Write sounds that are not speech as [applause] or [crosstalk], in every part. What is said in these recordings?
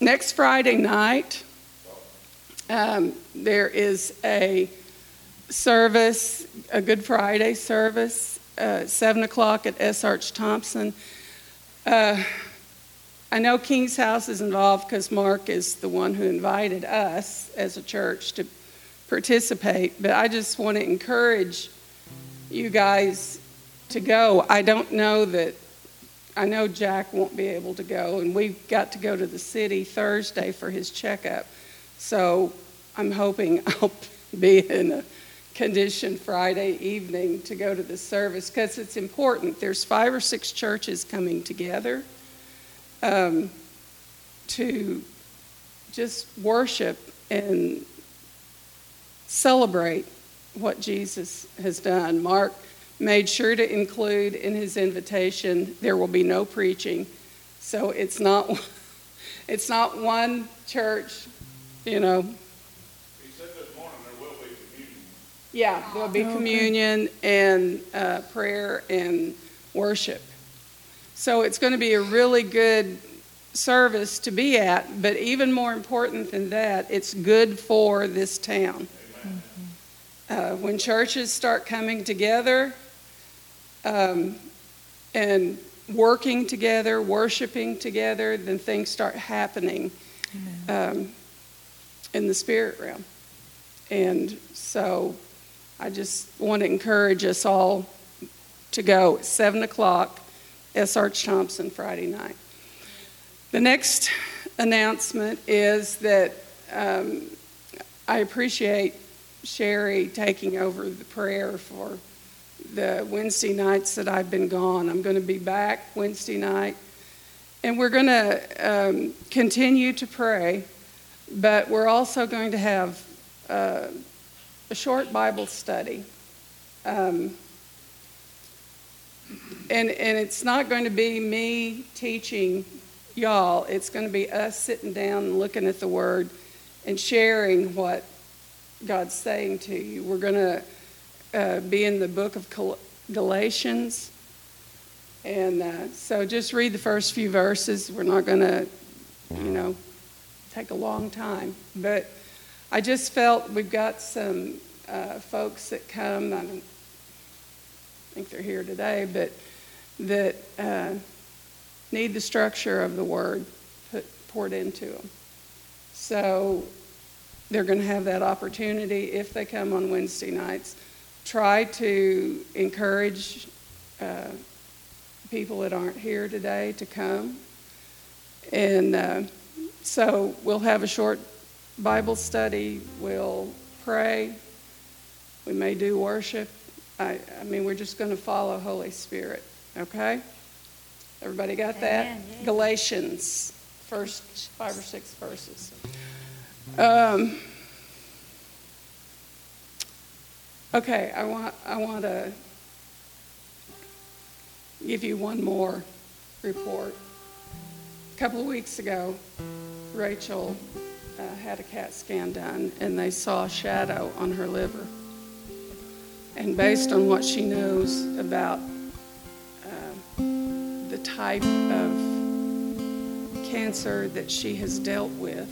next Friday night, um, there is a service, a Good Friday service, uh, 7 o'clock at S. Arch Thompson. Uh, I know King's House is involved because Mark is the one who invited us as a church to participate, but I just want to encourage you guys to go. I don't know that, I know Jack won't be able to go, and we've got to go to the city Thursday for his checkup. So I'm hoping [laughs] I'll be in a condition Friday evening to go to the service because it's important. There's five or six churches coming together um, to just worship and celebrate what Jesus has done. Mark made sure to include in his invitation there will be no preaching. So it's not [laughs] it's not one church, you know. He said this morning there will be communion. Yeah, there'll be Okay. communion and uh, prayer and worship. So it's going to be a really good service to be at, but even more important than that, it's good for this town. Uh, when churches start coming together um, and working together, worshiping together, then things start happening um, in the spirit realm. And so I just want to encourage us all to go at 7 o'clock. Arch Thompson, Friday night. The next announcement is that um, I appreciate Sherry taking over the prayer for the Wednesday nights that I've been gone. I'm going to be back Wednesday night, and we're going to um, continue to pray, but we're also going to have uh, a short Bible study. Um, and, and it's not going to be me teaching y'all, it's going to be us sitting down and looking at the Word and sharing what God's saying to you. We're going to uh, be in the book of Galatians. And uh, so just read the first few verses. We're not going to, you know, take a long time. But I just felt we've got some uh, folks that come. I don't think they're here today, but that uh, need the structure of the word put, poured into them. So they're going to have that opportunity if they come on Wednesday nights. Try to encourage uh, people that aren't here today to come. And uh, so we'll have a short Bible study, we'll pray, we may do worship. I, I mean, we're just going to follow Holy Spirit, okay? Everybody got that? Amen, yeah. Galatians, first five or six verses. Um, okay, I want I want to give you one more report. A couple of weeks ago, Rachel uh, had a CAT scan done, and they saw a shadow on her liver. And based on what she knows about uh, the type of cancer that she has dealt with,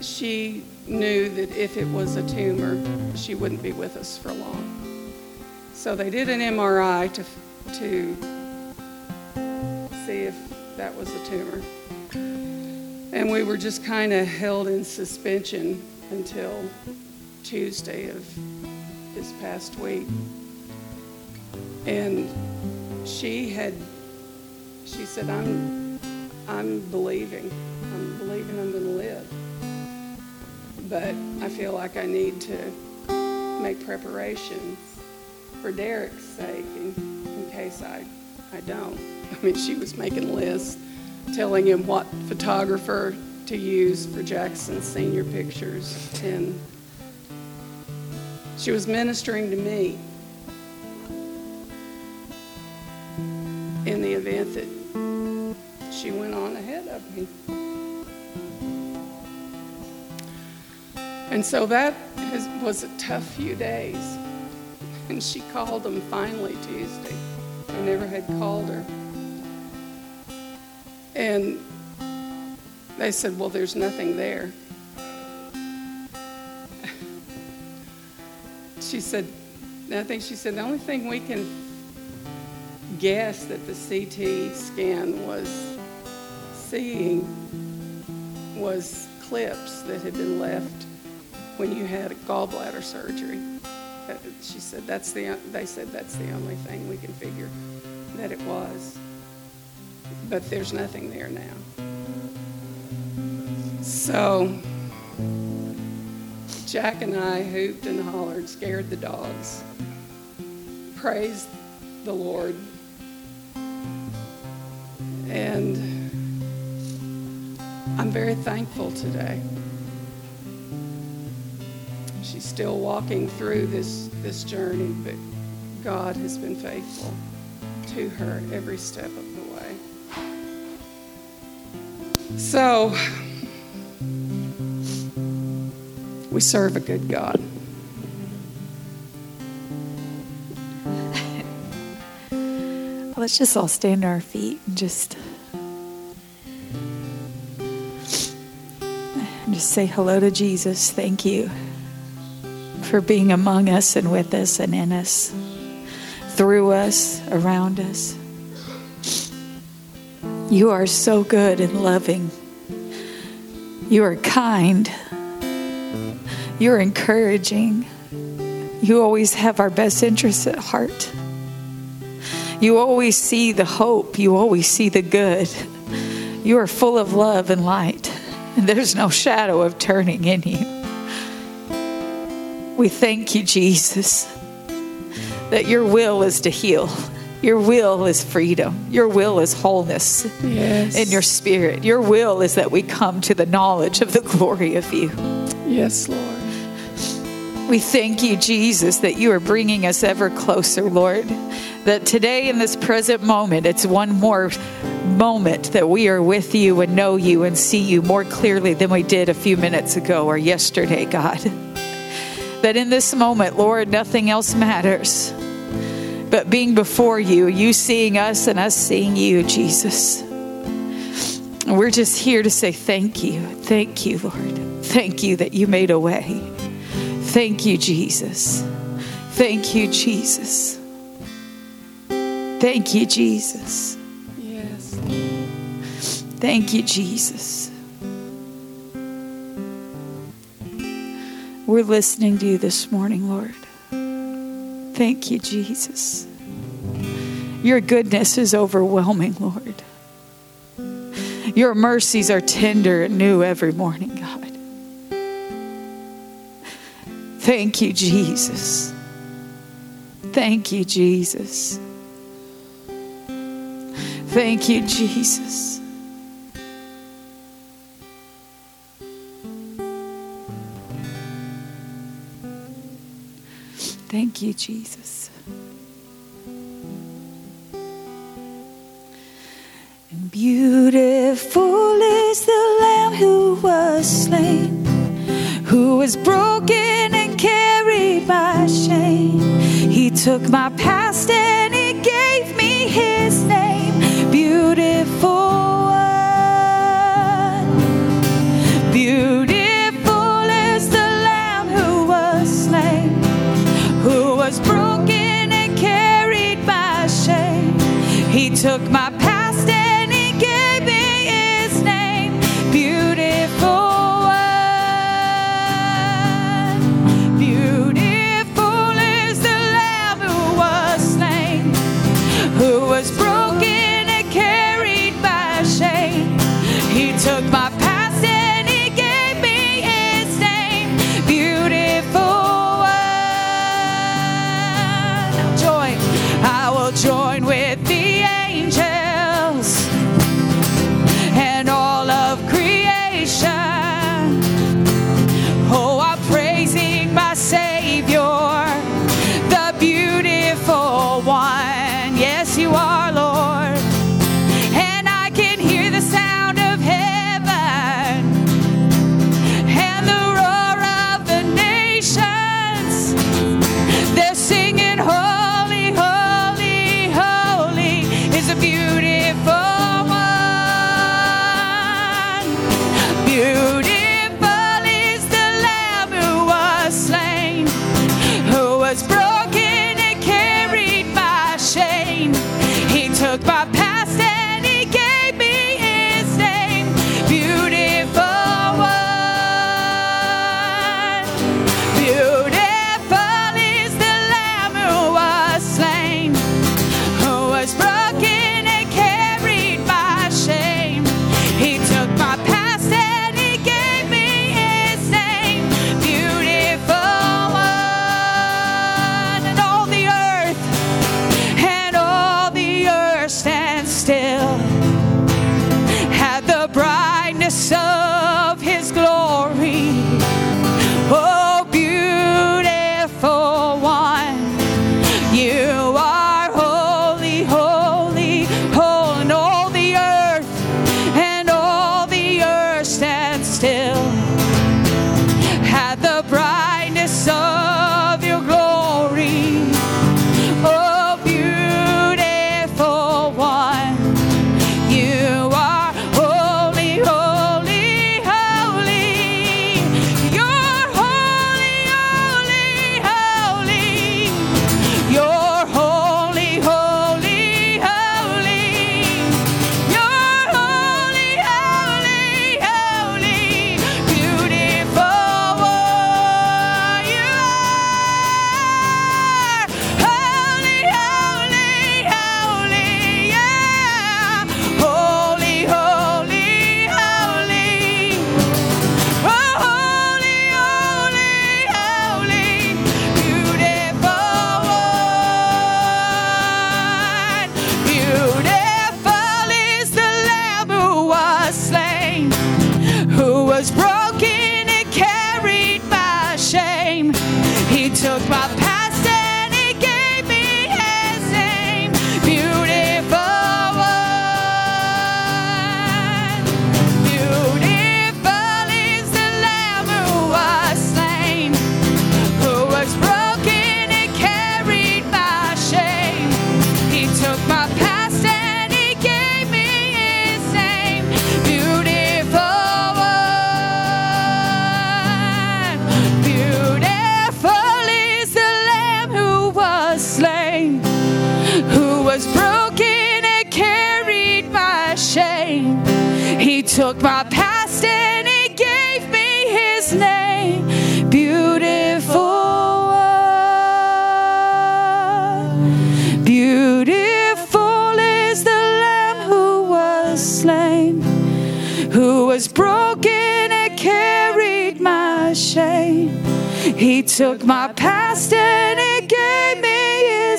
she knew that if it was a tumor, she wouldn't be with us for long. So they did an MRI to, to see if that was a tumor. And we were just kind of held in suspension until Tuesday of this past week. And she had, she said, I'm, I'm believing. I'm believing I'm going to live. But I feel like I need to make preparations for Derek's sake in, in case I, I don't. I mean, she was making lists, telling him what photographer to use for Jackson's senior pictures. And she was ministering to me in the event that she went on ahead of me. And so that has, was a tough few days. And she called them finally Tuesday. I never had called her. And they said, Well, there's nothing there. [laughs] she said, I think she said, the only thing we can guess that the CT scan was seeing was clips that had been left when you had gallbladder surgery. Uh, she said that's the they said that's the only thing we can figure that it was. But there's nothing there now. So Jack and I hooped and hollered, scared the dogs, praised the Lord. And I'm very thankful today. She's still walking through this, this journey, but God has been faithful to her every step of the way. So, we serve a good God. [laughs] Let's just all stand on our feet and just just say hello to Jesus. Thank you for being among us and with us and in us, through us, around us. You are so good and loving. You are kind. You're encouraging. You always have our best interests at heart. You always see the hope. You always see the good. You are full of love and light, and [laughs] there's no shadow of turning in you. We thank you, Jesus, that your will is to heal. Your will is freedom. Your will is wholeness yes. in your spirit. Your will is that we come to the knowledge of the glory of you. Yes, Lord. We thank you, Jesus, that you are bringing us ever closer, Lord. That today, in this present moment, it's one more moment that we are with you and know you and see you more clearly than we did a few minutes ago or yesterday, God. That in this moment, Lord, nothing else matters but being before you, you seeing us and us seeing you, Jesus. And we're just here to say thank you. Thank you, Lord. Thank you that you made a way. Thank you, Jesus. Thank you, Jesus. Thank you, Jesus. Yes. Thank you, Jesus. We're listening to you this morning, Lord. Thank you, Jesus. Your goodness is overwhelming, Lord. Your mercies are tender and new every morning, God. Thank you, Jesus. Thank you, Jesus. Thank you, Jesus. Thank you, Jesus. And beautiful is the Lamb who was slain, who was broken and carried by shame. He took my past and he gave me his name. Beautiful.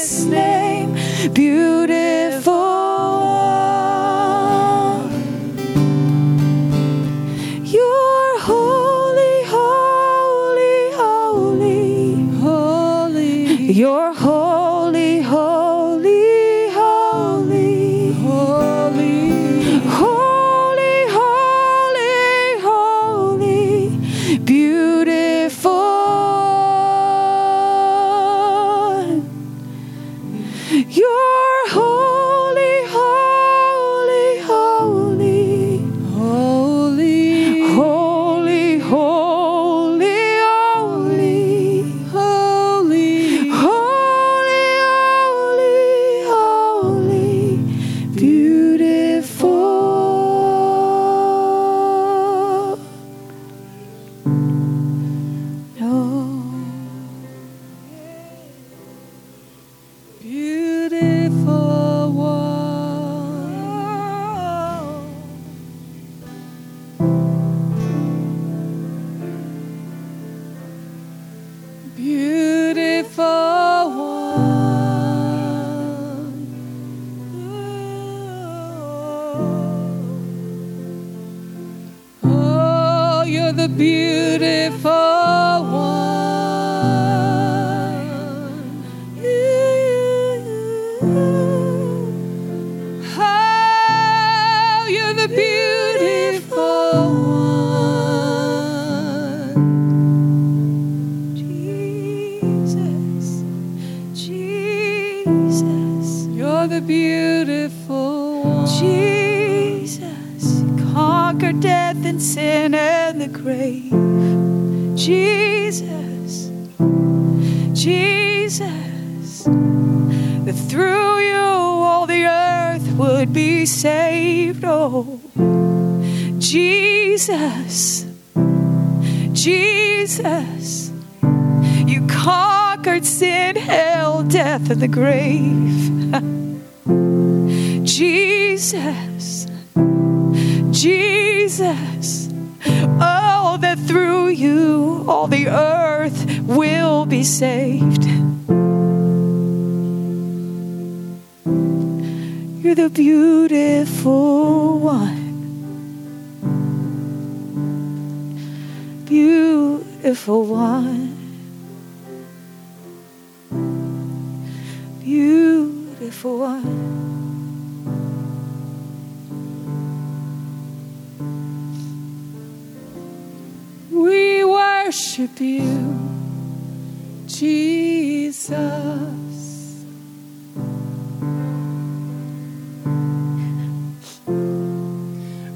His name beautiful. you conquered sin, hell, death, and the grave. [laughs] Jesus, Jesus, oh, that through you all the earth will be saved. You're the beautiful one. You if I want. Beautiful one. We worship you, Jesus.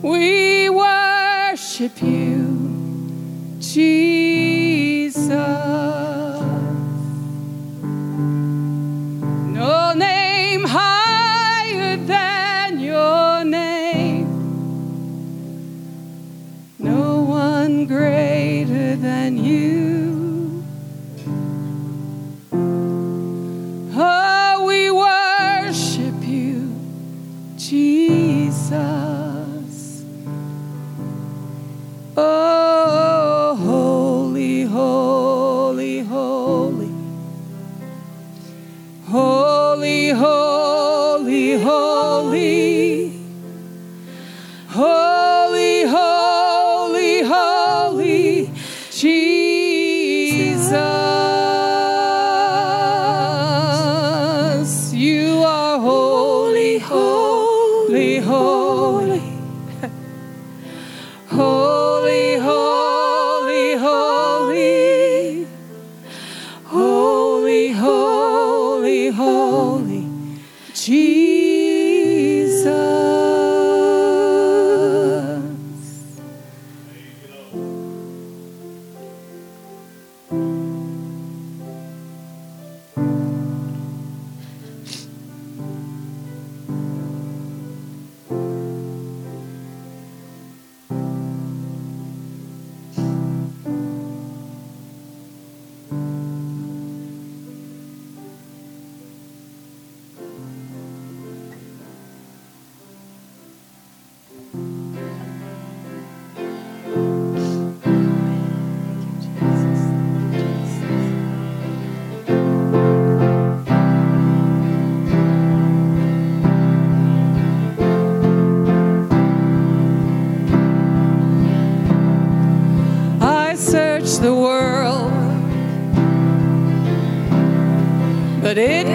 We worship you. Jesus. good. It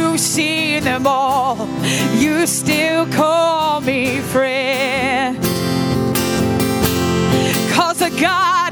You've seen them all. You still call me friend. Cause a God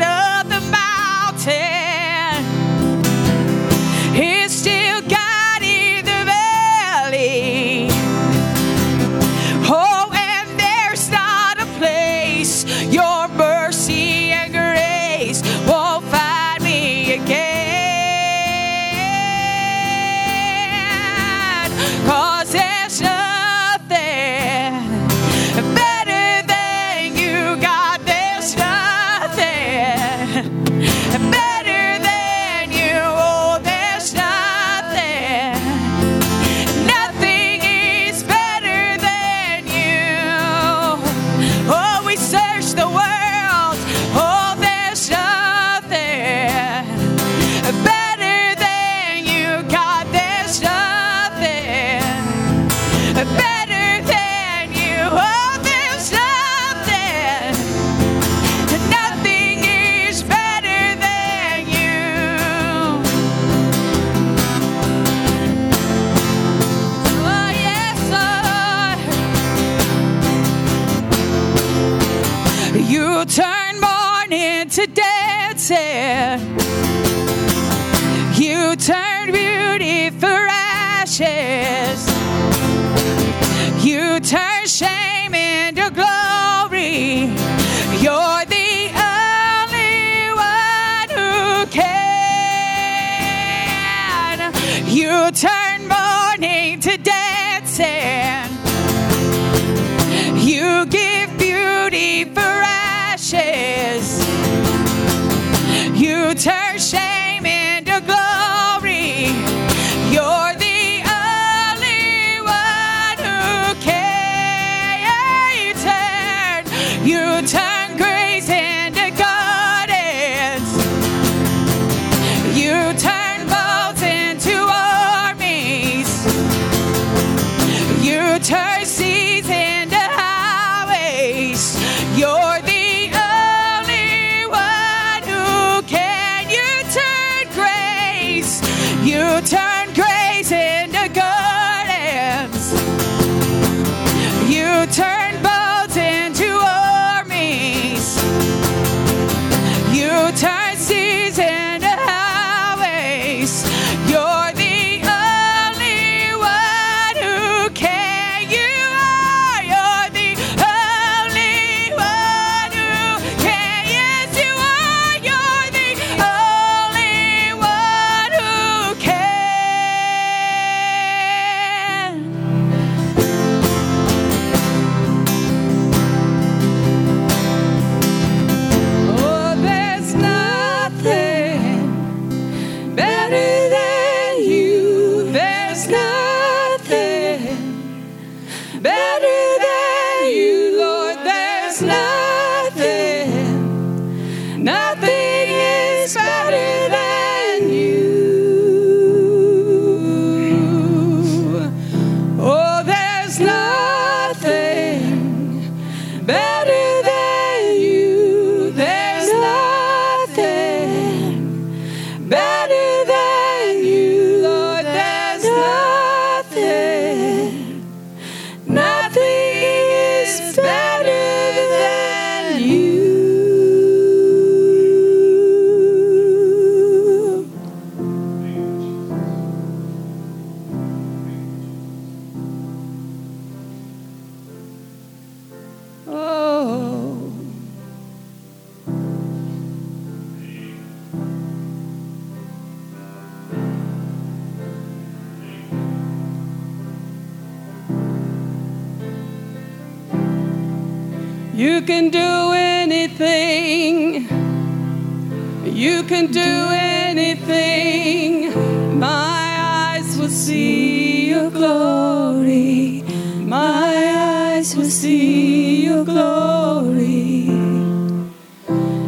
You can do anything. My eyes will see your glory. My eyes will see your glory.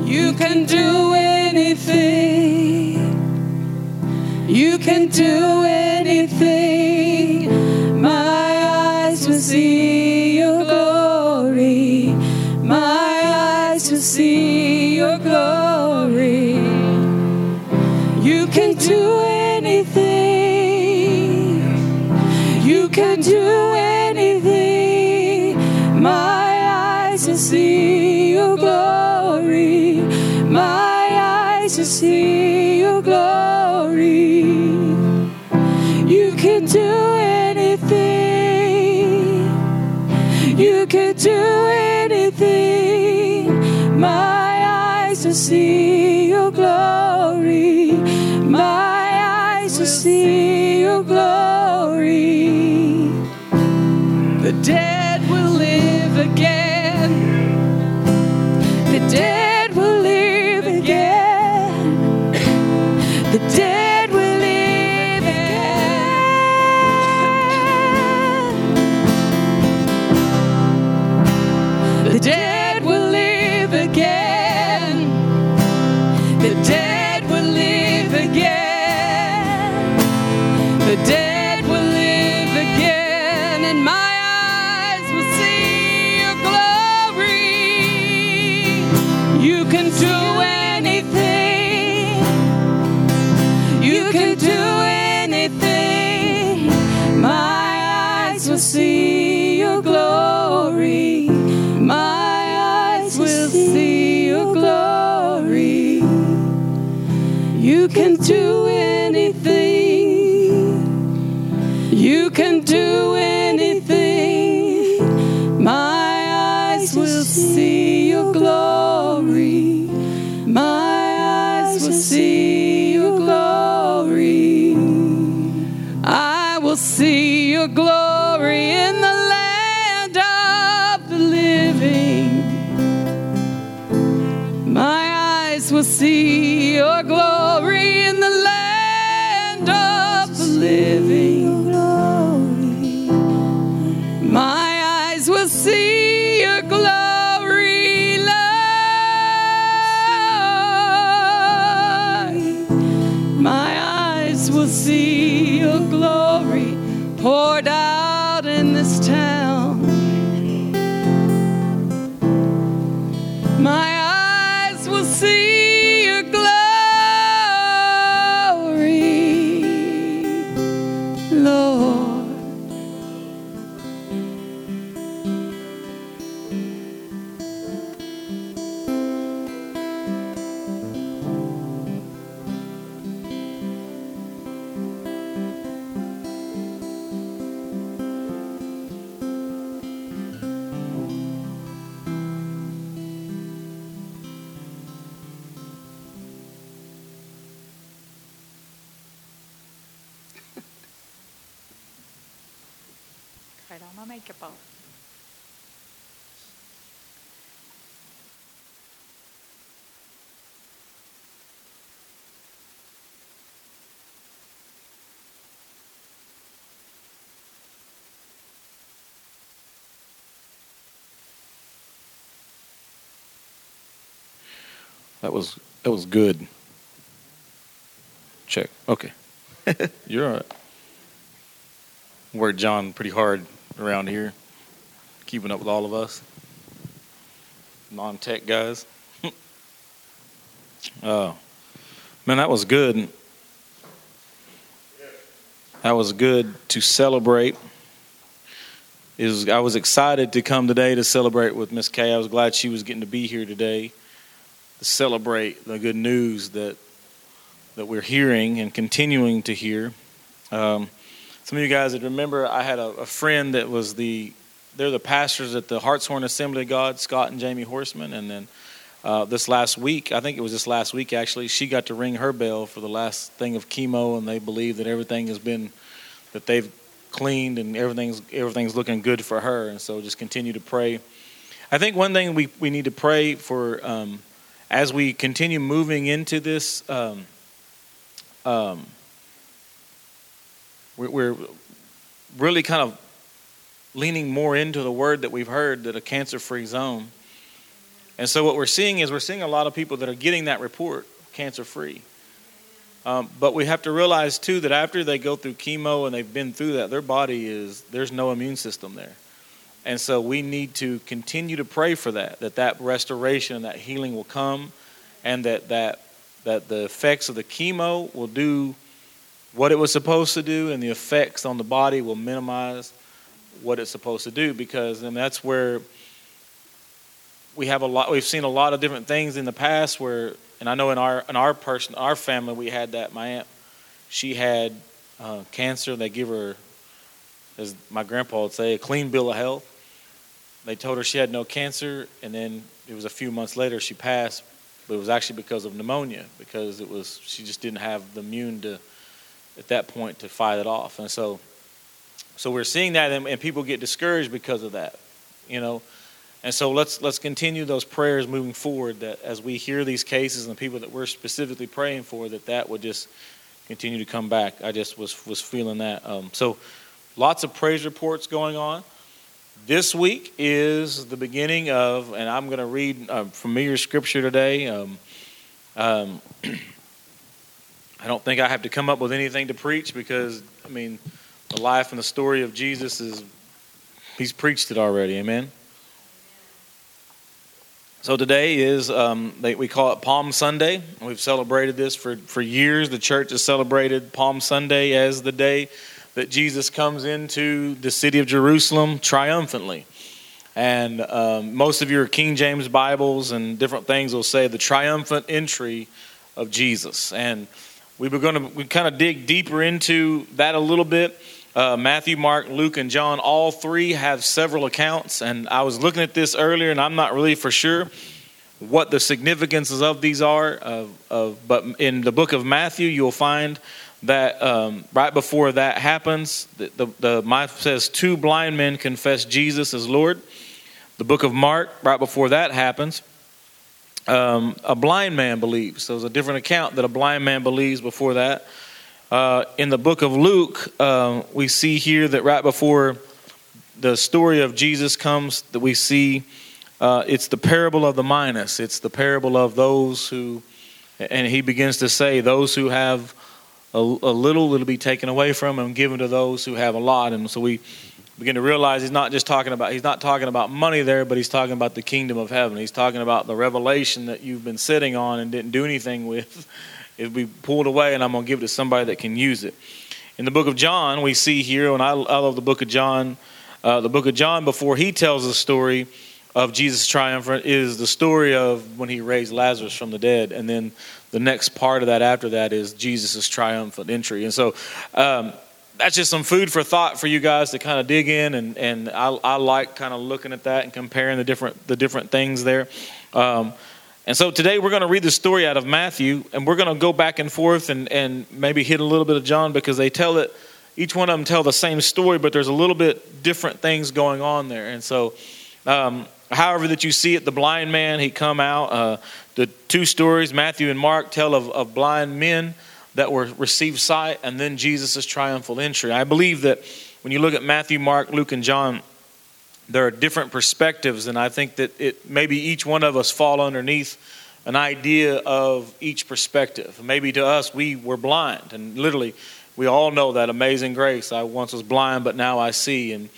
You can do anything. You can do it. do anything. My eyes will see your glory. My eyes will see your glory. The day. Will see your glory. That was that was good. Check. Okay. [laughs] You're all right. Worked John pretty hard around here, keeping up with all of us. Non-tech guys. [laughs] oh, man, that was good. That was good to celebrate. It was, I was excited to come today to celebrate with Miss Kay. I was glad she was getting to be here today to celebrate the good news that that we're hearing and continuing to hear. Um, some of you guys that remember, I had a, a, friend that was the they're the pastors at the Hartshorne Assembly of God, Scott and Jamie Horseman, and then uh, this last week, I think it was this last week actually, she got to ring her bell for the last thing of chemo, and they believe that everything has been that they've cleaned and everything's everything's looking good for her, and so just continue to pray. I think one thing we we need to pray for. Um, as we continue moving into this, um, um, we're, really kind of leaning more into the word that we've heard that a cancer free zone. And so, what we're seeing is we're seeing a lot of people that are getting that report cancer free. Um, but we have to realize too that after they go through chemo and they've been through that, their body is, there's no immune system there. And so we need to continue to pray for that, that that restoration and that healing will come, and that that that the effects of the chemo will do what it was supposed to do, and the effects on the body will minimize what it's supposed to do. Because and that's where we have a lot. We've seen a lot of different things in the past where, and I know in our in our person, our family, we had that. My aunt, she had uh, cancer. They give her, as my grandpa would say, a clean bill of health they told her she had no cancer, and then it was a few months later she passed, but it was actually because of pneumonia because it was she just didn't have the immune to at that point to fight it off, and so so we're seeing that, and, and people get discouraged because of that, you know. And so let's let's continue those prayers moving forward. That as we hear these cases and the people that we're specifically praying for, that that would just continue to come back. I just was was feeling that. Um, so lots of praise reports going on. This week is the beginning of, and I'm going to read a familiar scripture today. Um, um, [clears throat] I don't think I have to come up with anything to preach because, I mean, the life and the story of Jesus is, he's preached it already. Amen. So today is, um, they, we call it Palm Sunday. We've celebrated this for, for years. The church has celebrated Palm Sunday as the day that Jesus comes into the city of Jerusalem triumphantly. And um, most of your King James Bibles and different things will say the triumphant entry of Jesus. And we were going to we kind of dig deeper into that a little bit. Uh, Matthew, Mark, Luke, and John, all three have several accounts. And I was looking at this earlier, and I'm not really for sure what the significances of these are. Of, but in the book of Matthew, you'll find that um, right before that happens, the, the, the says two blind men confess Jesus as Lord. The book of Mark, right before that happens, um, a blind man believes. So there's a different account that a blind man believes before that. Uh, in the book of Luke, uh, we see here that right before the story of Jesus comes, that we see uh, it's the parable of the minas. It's the parable of those who, and he begins to say, those who have a, a little will be taken away from and given to those who have a lot. And so we begin to realize he's not just talking about he's not talking about money there, but he's talking about the kingdom of heaven. He's talking about the revelation that you've been sitting on and didn't do anything with. [laughs] It'll be pulled away, and I'm going to give it to somebody that can use it. In the book of John, we see here, and I, I love the book of John. Uh, the book of John, before he tells the story of Jesus' triumphant, is the story of when he raised Lazarus from the dead, and then the next part of that after that is Jesus' triumphant entry. And so, um, that's just some food for thought for you guys to kind of dig in and, and I, I like kind of looking at that and comparing the different the different things there um, and so today we're going to read the story out of Matthew, and we're going to go back and forth and, and maybe hit a little bit of John because they tell it, each one of them tell the same story, but there's a little bit different things going on there. And so, um, however that you see it, the blind man, he come out. Uh, the two stories, Matthew and Mark, tell of, of blind men that were received sight, and then Jesus' triumphal entry. I believe that when you look at Matthew, Mark, Luke, and John, there are different perspectives, and I think that it maybe each one of us fall underneath an idea of each perspective. Maybe to us, we were blind, and literally, we all know that amazing grace. I once was blind, but now I see, and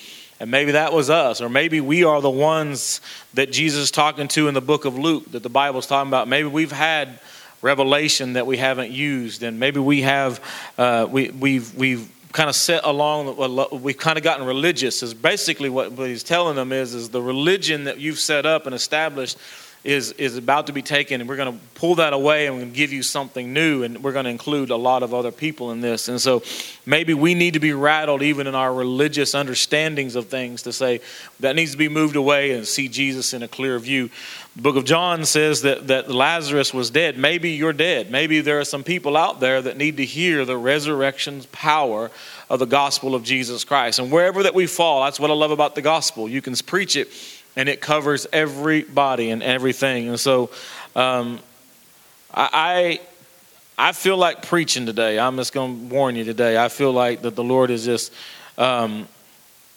and maybe that was us, or maybe we are the ones that Jesus is talking to in the book of Luke that the Bible's talking about. Maybe we've had revelation that we haven't used, and maybe we have uh, we we've we've kind of set along we've kind of gotten religious is basically what, what he's telling them is is the religion that you've set up and established is is about to be taken and we're going to pull that away and we're going to give you something new and we're going to include a lot of other people in this. And so maybe we need to be rattled even in our religious understandings of things to say that needs to be moved away and see jesus in a clear view. The book of john says that, that lazarus was dead. Maybe you're dead. Maybe there are some people out there that need to hear the resurrection's power of the gospel of jesus christ. And wherever that we fall that's what i love about the gospel. You can preach it and it covers everybody and everything. And so, um, I, I feel like preaching today. I'm just going to warn you today. I feel like that the Lord is just. Um,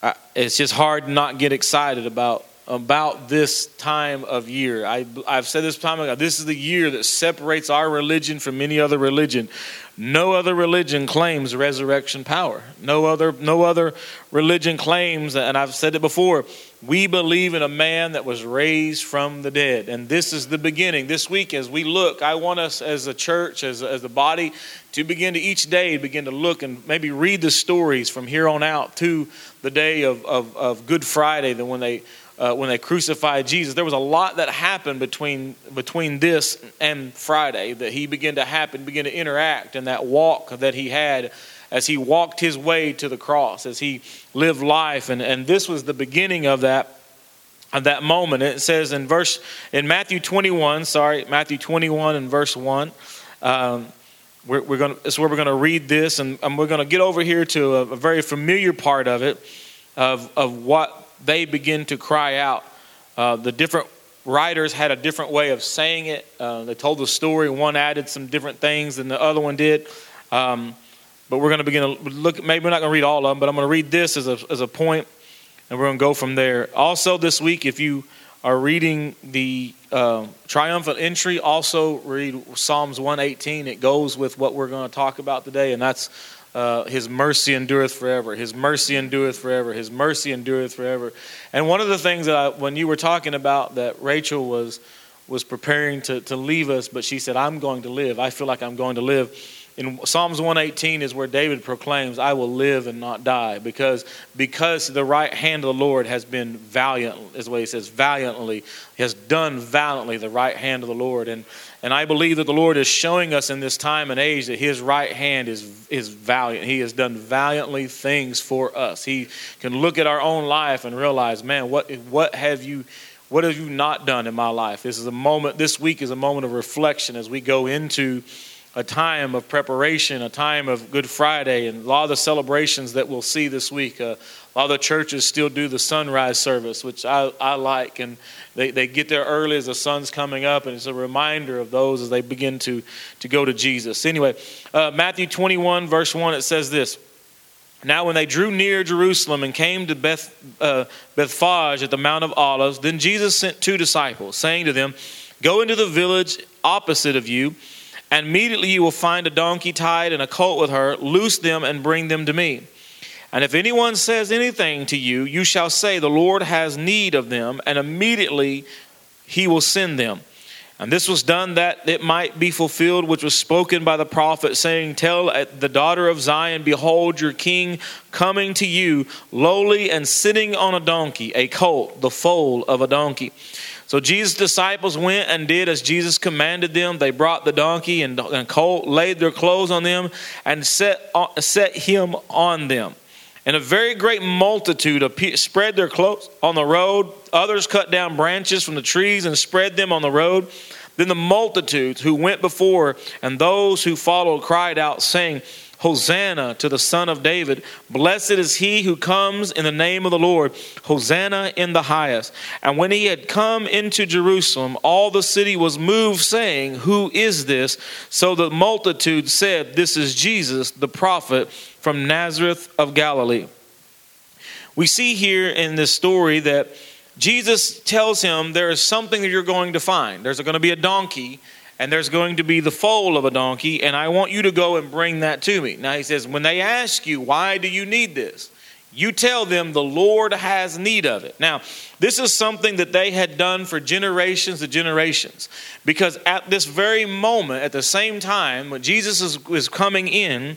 I, it's just hard not get excited about about this time of year. I, I've said this time ago. This is the year that separates our religion from any other religion. No other religion claims resurrection power. No other, no other religion claims, and I've said it before, we believe in a man that was raised from the dead. And this is the beginning. This week, as we look, I want us as a church, as, as a body, to begin to each day begin to look and maybe read the stories from here on out to the day of, of, of Good Friday, the when they uh, when they crucified Jesus. There was a lot that happened between between this and Friday that he began to happen, begin to interact, and that walk that he had as he walked his way to the cross, as he lived life, and, and this was the beginning of that of that moment. It says in verse in Matthew 21, sorry, Matthew 21 and verse 1. Um, we're, we're going it's where we're going to read this, and, and we're going to get over here to a, a very familiar part of it, of, of what they begin to cry out. Uh, the different writers had a different way of saying it. Uh, they told the story. One added some different things than the other one did. Um, but we're going to begin to look. Maybe we're not going to read all of them, but I'm going to read this as a, as a point, and we're going to go from there. Also, this week, if you are reading the uh, triumphant entry, also read Psalms 118. It goes with what we're going to talk about today, and that's uh, his mercy endureth forever. His mercy endureth forever. His mercy endureth forever. And one of the things that I, when you were talking about that Rachel was was preparing to, to leave us, but she said, I'm going to live. I feel like I'm going to live. In Psalms 118 is where David proclaims, I will live and not die, because, because the right hand of the Lord has been valiant, is what he says, valiantly, has done valiantly the right hand of the Lord. And, and I believe that the Lord is showing us in this time and age that his right hand is, is valiant. He has done valiantly things for us. He can look at our own life and realize, man, what, what have you what have you not done in my life? This is a moment, this week is a moment of reflection as we go into a time of preparation, a time of Good Friday, and a lot of the celebrations that we'll see this week. Uh, a lot of the churches still do the sunrise service, which I, I like, and they, they get there early as the sun's coming up, and it's a reminder of those as they begin to, to go to Jesus. Anyway, uh, Matthew 21, verse 1, it says this. Now, when they drew near Jerusalem and came to Beth, uh, Bethphage at the Mount of Olives, then Jesus sent two disciples, saying to them, Go into the village opposite of you and immediately you will find a donkey tied and a colt with her. Loose them and bring them to me. And if anyone says anything to you, you shall say, The Lord has need of them, and immediately he will send them. And this was done that it might be fulfilled, which was spoken by the prophet, saying, Tell the daughter of Zion, Behold, your king coming to you, lowly and sitting on a donkey, a colt, the foal of a donkey. So Jesus' disciples went and did as Jesus commanded them. They brought the donkey and, and colt, laid their clothes on them, and set, uh, set him on them. And a very great multitude spread their clothes on the road. Others cut down branches from the trees and spread them on the road. Then the multitudes who went before and those who followed cried out, saying, Hosanna to the Son of David. Blessed is he who comes in the name of the Lord. Hosanna in the highest. And when he had come into Jerusalem, all the city was moved, saying, Who is this? So the multitude said, This is Jesus, the prophet from Nazareth of Galilee. We see here in this story that Jesus tells him there is something that you're going to find. There's going to be a donkey and there's going to be the foal of a donkey, and I want you to go and bring that to me. Now he says, when they ask you, why do you need this? You tell them the Lord has need of it. Now, this is something that they had done for generations to generations. Because at this very moment, at the same time, when Jesus was coming in,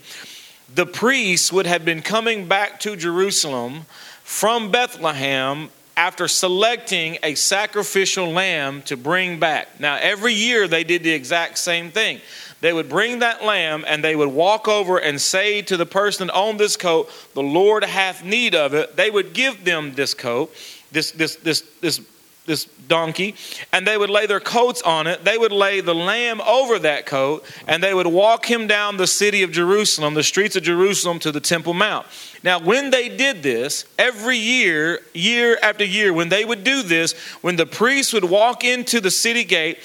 the priests would have been coming back to Jerusalem from Bethlehem after selecting a sacrificial lamb to bring back. Now, every year they did the exact same thing. They would bring that lamb and they would walk over and say to the person owned this coat, The Lord hath need of it. They would give them this coat, this, this, this, this this donkey, and they would lay their coats on it. They would lay the lamb over that coat, and they would walk him down the city of Jerusalem, the streets of Jerusalem, to the Temple Mount. Now, when they did this, every year, year after year, when they would do this, when the priests would walk into the city gate,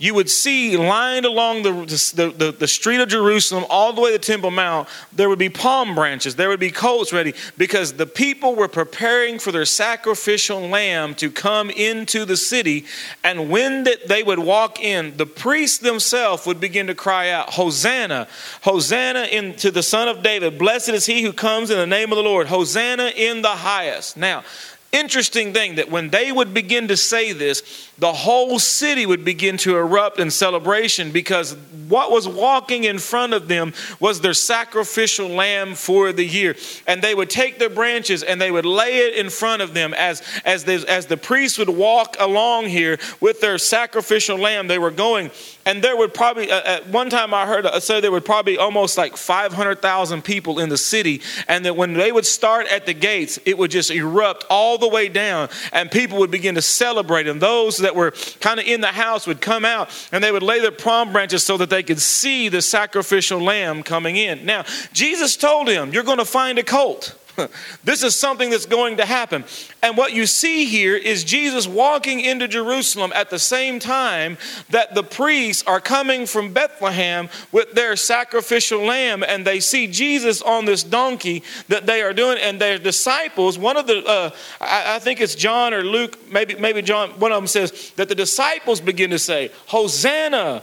you would see lined along the, the, the, the, street of Jerusalem, all the way to the Temple Mount, there would be palm branches, there would be coats ready, because the people were preparing for their sacrificial lamb to come into the city. And when that they would walk in, the priests themselves would begin to cry out, Hosanna, Hosanna into the Son of David. Blessed is he who comes in the name of the Lord. Hosanna in the highest. Now, interesting thing that when they would begin to say this, the whole city would begin to erupt in celebration because what was walking in front of them was their sacrificial lamb for the year. And they would take their branches and they would lay it in front of them as, as, they, as the priests would walk along here with their sacrificial lamb. They were going, and there would probably, uh, at one time I heard uh, say there would probably almost like 500,000 people in the city. And that when they would start at the gates, it would just erupt all the way down and people would begin to celebrate. And those that were kind of in the house would come out and they would lay their palm branches so that they could see the sacrificial lamb coming in. Now, Jesus told him, You're going to find a colt. [laughs] This is something that's going to happen. And what you see here is Jesus walking into Jerusalem at the same time that the priests are coming from Bethlehem with their sacrificial lamb, and they see Jesus on this donkey that they are doing, and their disciples. One of the, uh, I, I think it's John or Luke, maybe maybe John. One of them says that the disciples begin to say, "Hosanna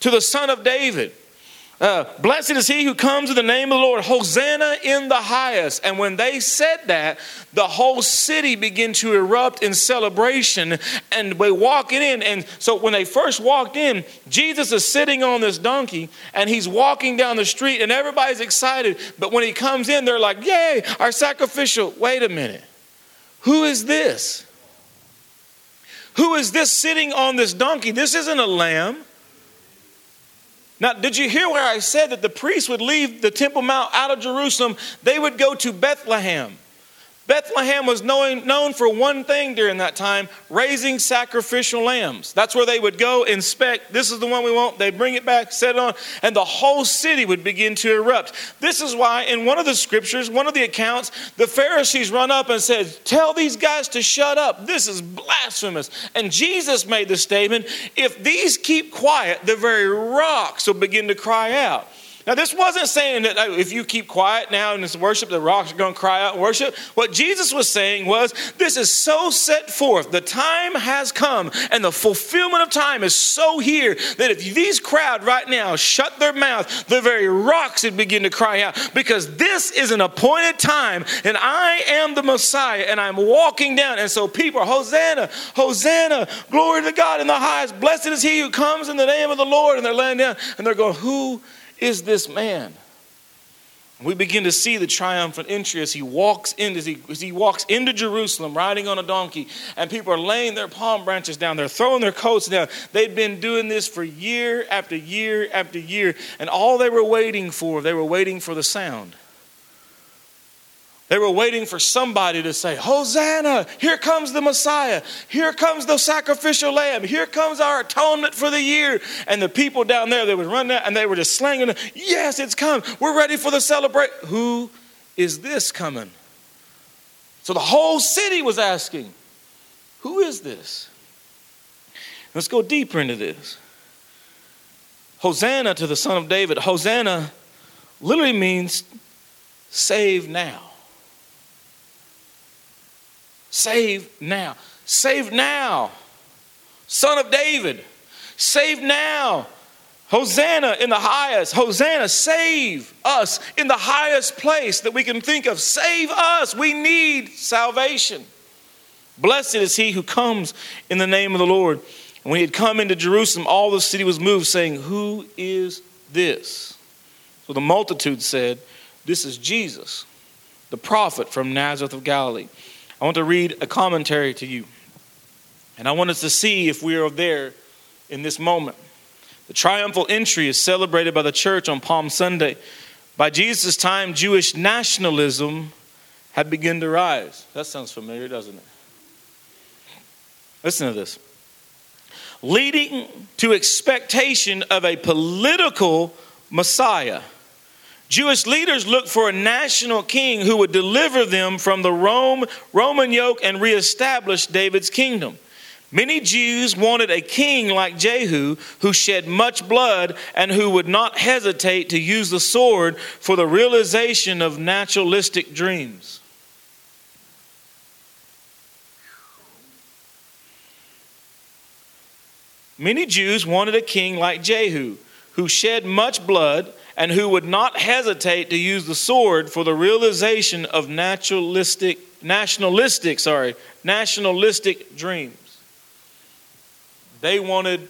to the Son of David." Uh, blessed is he who comes in the name of the Lord. Hosanna in the highest. And when they said that, the whole city began to erupt in celebration and they walking in. And so when they first walked in, Jesus is sitting on this donkey and he's walking down the street and everybody's excited. But when he comes in, they're like, Yay, our sacrificial. Wait a minute. Who is this? Who is this sitting on this donkey? This isn't a lamb. Now, did you hear where I said that the priests would leave the Temple Mount out of Jerusalem? They would go to Bethlehem. Bethlehem was known, known for one thing during that time raising sacrificial lambs. That's where they would go inspect. This is the one we want. They'd bring it back, set it on, and the whole city would begin to erupt. This is why, in one of the scriptures, one of the accounts, the Pharisees run up and said, Tell these guys to shut up. This is blasphemous. And Jesus made the statement if these keep quiet, the very rocks will begin to cry out. Now, this wasn't saying that oh, if you keep quiet now in this worship, the rocks are going to cry out and worship. What Jesus was saying was, this is so set forth. The time has come, and the fulfillment of time is so here that if these crowd right now shut their mouth, the very rocks would begin to cry out because this is an appointed time, and I am the Messiah, and I'm walking down. And so people Hosanna, Hosanna, glory to God in the highest. Blessed is he who comes in the name of the Lord. And they're laying down, and they're going, Who is this man? We begin to see the triumphant entry as he walks in, as he, as he walks into Jerusalem riding on a donkey, and people are laying their palm branches down, they're throwing their coats down. They'd been doing this for year after year after year, and all they were waiting for, they were waiting for the sound. They were waiting for somebody to say, Hosanna, here comes the Messiah. Here comes the sacrificial lamb. Here comes our atonement for the year. And the people down there, they would run down and they were just slanging. Yes, it's come. We're ready for the celebration. Who is this coming? So the whole city was asking, Who is this? Let's go deeper into this. Hosanna to the Son of David. Hosanna literally means save now. Save now. Save now. Son of David. Save now. Hosanna in the highest. Hosanna, save us in the highest place that we can think of. Save us. We need salvation. Blessed is he who comes in the name of the Lord. And when he had come into Jerusalem, all the city was moved, saying, Who is this? So the multitude said, This is Jesus, the prophet from Nazareth of Galilee. I want to read a commentary to you. And I want us to see if we are there in this moment. The triumphal entry is celebrated by the church on Palm Sunday. By Jesus' time, Jewish nationalism had begun to rise. That sounds familiar, doesn't it? Listen to this. Leading to expectation of a political Messiah Jewish leaders looked for a national king who would deliver them from the Rome, Roman yoke and reestablish David's kingdom. Many Jews wanted a king like Jehu who shed much blood and who would not hesitate to use the sword for the realization of naturalistic dreams. Many Jews wanted a king like Jehu who shed much blood and who would not hesitate to use the sword for the realization of naturalistic nationalistic sorry nationalistic dreams. They wanted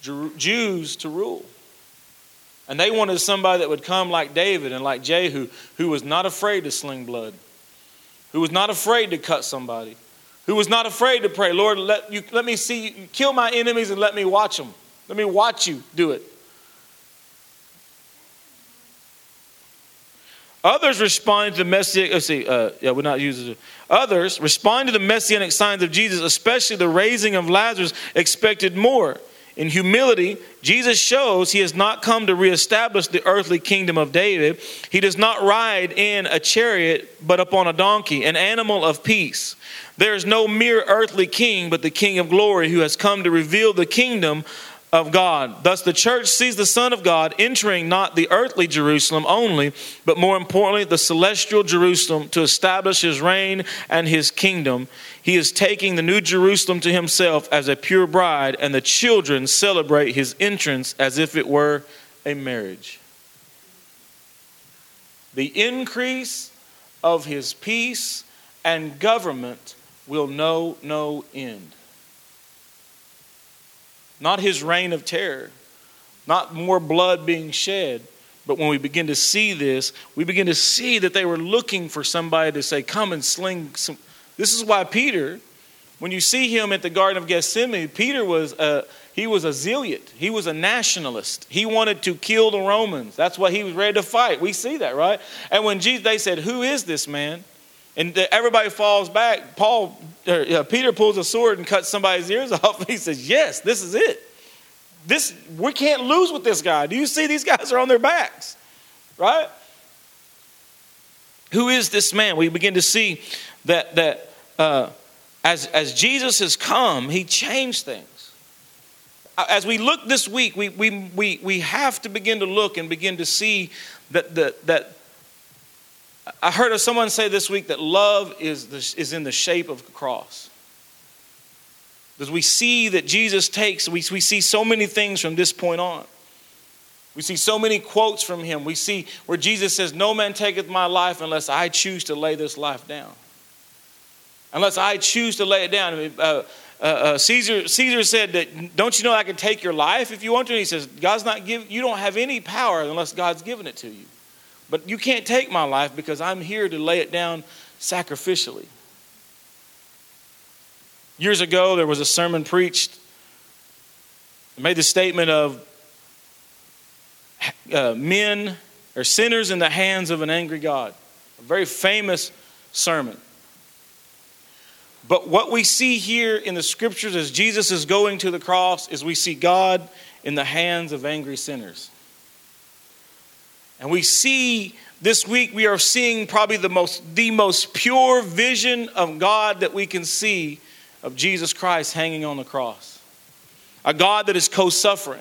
Jews to rule. And they wanted somebody that would come like David and like Jehu who was not afraid to sling blood who was not afraid to cut somebody who was not afraid to pray lord let you let me see you kill my enemies and let me watch them let me watch you do it Others respond to the messianic. Let's see. Uh, yeah, we're not using. Others respond to the messianic signs of Jesus, especially the raising of Lazarus, expected more. In humility, Jesus shows he has not come to reestablish the earthly kingdom of David. He does not ride in a chariot, but upon a donkey, an animal of peace. There is no mere earthly king, but the King of glory who has come to reveal the kingdom of God. Thus, the church sees the Son of God entering not the earthly Jerusalem only, but more importantly, the celestial Jerusalem to establish his reign and his kingdom. He is taking the new Jerusalem to himself as a pure bride, and the children celebrate his entrance as if it were a marriage. the increase of his peace and government will know no end. Not his reign of terror, not more blood being shed. But when we begin to see this, we begin to see that they were looking for somebody to say, Come and sling some. This is why Peter, when you see him at the Garden of Gethsemane, Peter was a, he was a zealot. He was a nationalist. He wanted to kill the Romans. That's why he was ready to fight. We see that, right? And when Jesus, they said, Who is this man? And everybody falls back. Paul, uh, Peter pulls a sword and cuts somebody's ears [laughs] off. He says, Yes, this is it. This, we can't lose with this guy. Do you see these guys are on their backs? Right? Who is this man? We begin to see that, that uh, as, as Jesus has come, he changed things. As we look this week, we, we, we, we have to begin to look and begin to see that, that, that I heard of someone say this week that love is, the, is in the shape of a cross. Because we see that Jesus takes, we, we see so many things from this point on. We see so many quotes from him. We see where Jesus says, No man taketh my life unless I choose to lay this life down. Unless I choose to lay it down. I mean, uh, uh, uh, Caesar, Caesar said that, Don't you know I can take your life if you want to? And he says, God's not give, you don't have any power unless God's given it to you. But you can't take my life because I'm here to lay it down sacrificially. Years ago, there was a sermon preached. Made the statement of uh, men are sinners in the hands of an angry God. A very famous sermon. But what we see here in the scriptures as Jesus is going to the cross is we see God in the hands of angry sinners. And we see this week we are seeing probably the most the most pure vision of God that we can see of Jesus Christ hanging on the cross. A God that is co-suffering.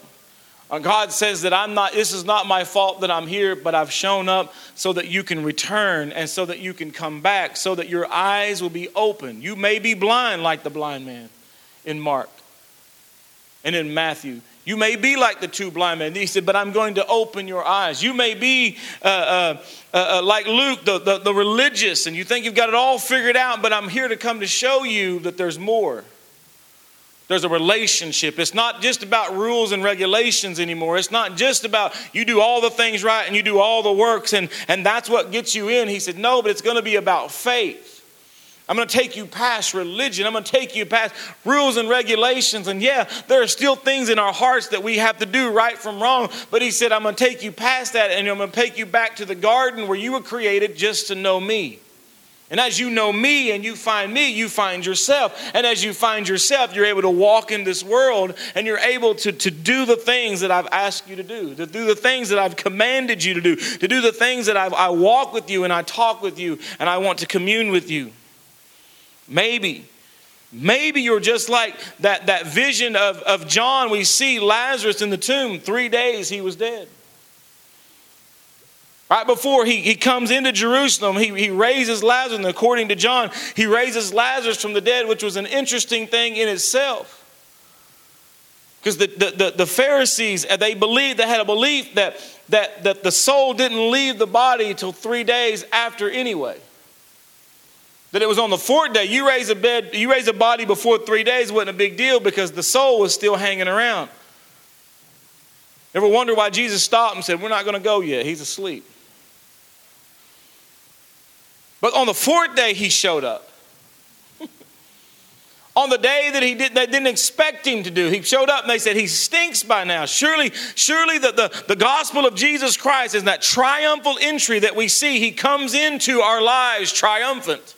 A God says that I'm not this is not my fault that I'm here, but I've shown up so that you can return and so that you can come back, so that your eyes will be open. You may be blind like the blind man in Mark and in Matthew. You may be like the two blind men. He said, but I'm going to open your eyes. You may be uh, uh, uh, uh, like Luke, the, the, the religious, and you think you've got it all figured out, but I'm here to come to show you that there's more. There's a relationship. It's not just about rules and regulations anymore. It's not just about you do all the things right and you do all the works and, and that's what gets you in. He said, No, but it's going to be about faith. I'm going to take you past religion. I'm going to take you past rules and regulations. And yeah, there are still things in our hearts that we have to do right from wrong. But he said, I'm going to take you past that and I'm going to take you back to the garden where you were created just to know me. And as you know me and you find me, you find yourself. And as you find yourself, you're able to walk in this world and you're able to, to do the things that I've asked you to do, to do the things that I've commanded you to do, to do the things that I've, I walk with you and I talk with you and I want to commune with you. Maybe. Maybe you're just like that, that vision of, of John. We see Lazarus in the tomb. Three days he was dead. Right before he, he comes into Jerusalem, he, he raises Lazarus. And according to John, he raises Lazarus from the dead, which was an interesting thing in itself. Because the, the, the, the, Pharisees, uh, they believed, they had a belief that, that, that the soul didn't leave the body until three days after anyway. That it was on the fourth day. You raise a bed, you raise a body before three days wasn't a big deal because the soul was still hanging around. Ever wonder why Jesus stopped and said, We're not going to go yet? He's asleep. But on the fourth day, he showed up. [laughs] on the day that he did, they didn't expect him to do, he showed up and they said, He stinks by now. Surely, surely the, the, the gospel of Jesus Christ is that triumphal entry that we see. He comes into our lives triumphant.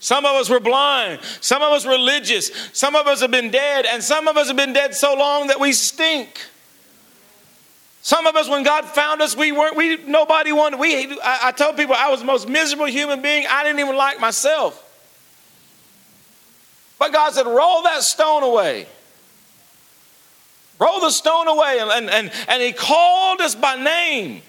Some of us were blind. Some of us religious. Some of us have been dead. And some of us have been dead so long that we stink. Some of us, when God found us, we weren't, we, nobody wanted, we, I, I told people I was the most miserable human being. I didn't even like myself. But God said, roll that stone away. Roll the stone away. And, and, and, and He called us by name.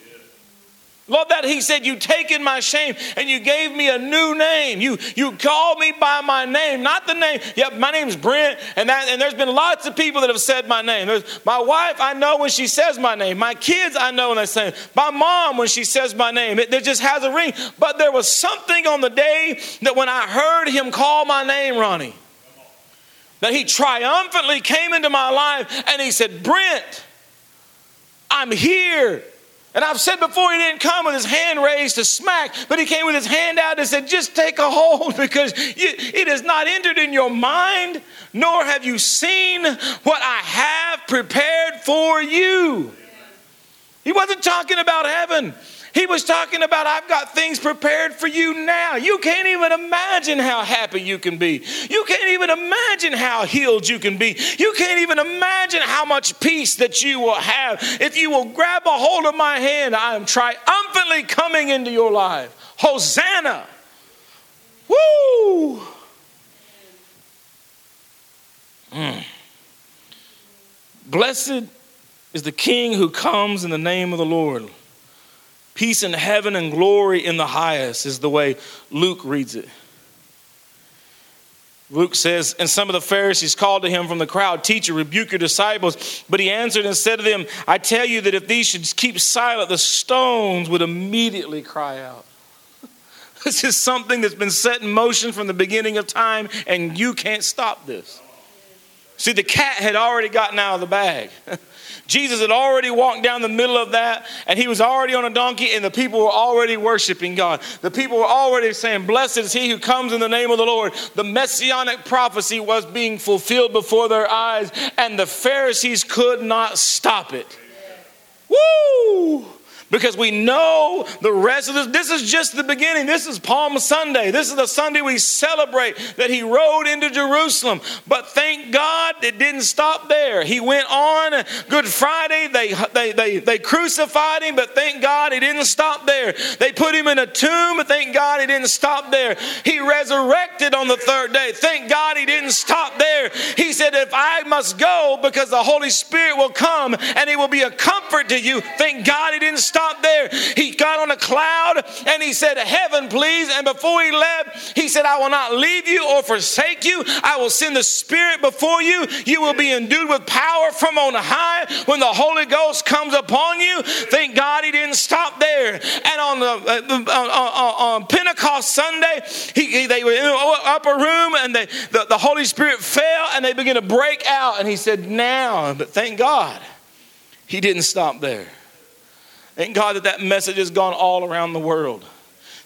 Lord, that he said, You taken my shame and you gave me a new name. You you called me by my name, not the name. Yep, my name's Brent, and that and there's been lots of people that have said my name. There's my wife, I know when she says my name. My kids, I know when they say my mom when she says my name. It, it just has a ring. But there was something on the day that when I heard him call my name, Ronnie, that he triumphantly came into my life and he said, Brent, I'm here. And I've said before, he didn't come with his hand raised to smack, but he came with his hand out and said, Just take a hold [laughs] because it has not entered in your mind, nor have you seen what I have prepared for you. He wasn't talking about heaven. He was talking about, I've got things prepared for you now. You can't even imagine how happy you can be. You can't even imagine how healed you can be. You can't even imagine how much peace that you will have. If you will grab a hold of my hand, I am triumphantly coming into your life. Hosanna! Woo! Mm. Blessed is the King who comes in the name of the Lord. Peace in heaven and glory in the highest is the way Luke reads it. Luke says, and some of the Pharisees called to him from the crowd, Teacher, rebuke your disciples. But he answered and said to them, I tell you that if these should keep silent, the stones would immediately cry out. [laughs] This is something that's been set in motion from the beginning of time, and you can't stop this. See, the cat had already gotten out of the bag. [laughs] Jesus had already walked down the middle of that, and he was already on a donkey, and the people were already worshiping God. The people were already saying, Blessed is he who comes in the name of the Lord. The messianic prophecy was being fulfilled before their eyes, and the Pharisees could not stop it. Woo! Because we know the rest of this. This is just the beginning. This is Palm Sunday. This is the Sunday we celebrate that he rode into Jerusalem. But thank God it didn't stop there. He went on Good Friday. They, they, they, they crucified him, but thank God he didn't stop there. They put him in a tomb, but thank God he didn't stop there. He resurrected on the third day. Thank God he didn't stop there. He said, If I must go because the Holy Spirit will come and it will be a comfort to you, thank God he didn't stop there. He got on a cloud and he said, Heaven, please. And before he left, he said, I will not leave you or forsake you. I will send the Spirit before you. You will be endued with power from on high when the Holy Ghost comes upon you. Thank God he didn't stop there. And on the uh, on, on, uh, uh, uh, on Pentecost Sunday, he, they were in the upper room and they, the, the Holy Spirit fell and they began to break out. And he said, Now, but thank God he didn't stop there. Thank God that that message has gone all around the world.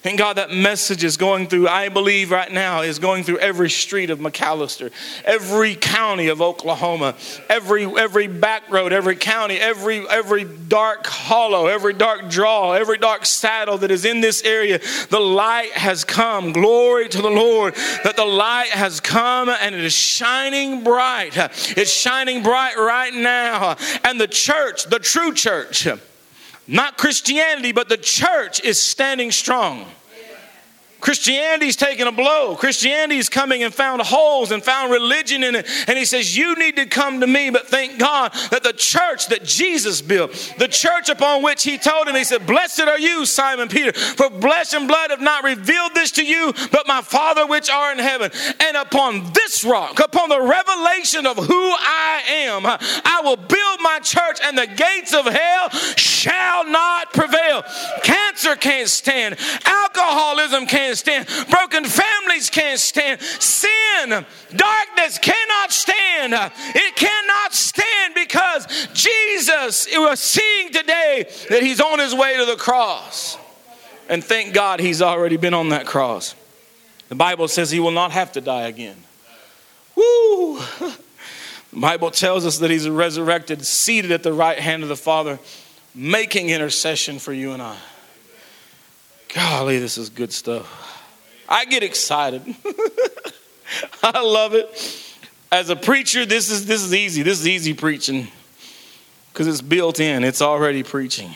Thank God that message is going through, I believe right now, is going through every street of McAlester, every county of Oklahoma, every, every back road, every county, every, every dark hollow, every dark draw, every dark saddle that is in this area. The light has come. Glory to the Lord that the light has come and it is shining bright. It's shining bright right now. And the church, the true church, not Christianity, but the church is standing strong. Christianity's taking a blow. Christianity's coming and found holes and found religion in it. And he says, You need to come to me. But thank God that the church that Jesus built, the church upon which he told him, he said, Blessed are you, Simon Peter, for flesh and blood have not revealed this to you, but my Father which are in heaven. And upon this rock, upon the revelation of who I am, I will build my church, and the gates of hell shall not prevail. Cancer can't stand, alcoholism can't can't stand. Broken families can't stand. Sin, darkness cannot stand. It cannot stand because Jesus, we're seeing today that he's on his way to the cross. And thank God he's already been on that cross. The Bible says he will not have to die again. Woo! The Bible tells us that he's resurrected, seated at the right hand of the Father, making intercession for you and I. Golly, this is good stuff. I get excited. [laughs] I love it. As a preacher, this is this is easy. This is easy preaching because it's built in. It's already preaching,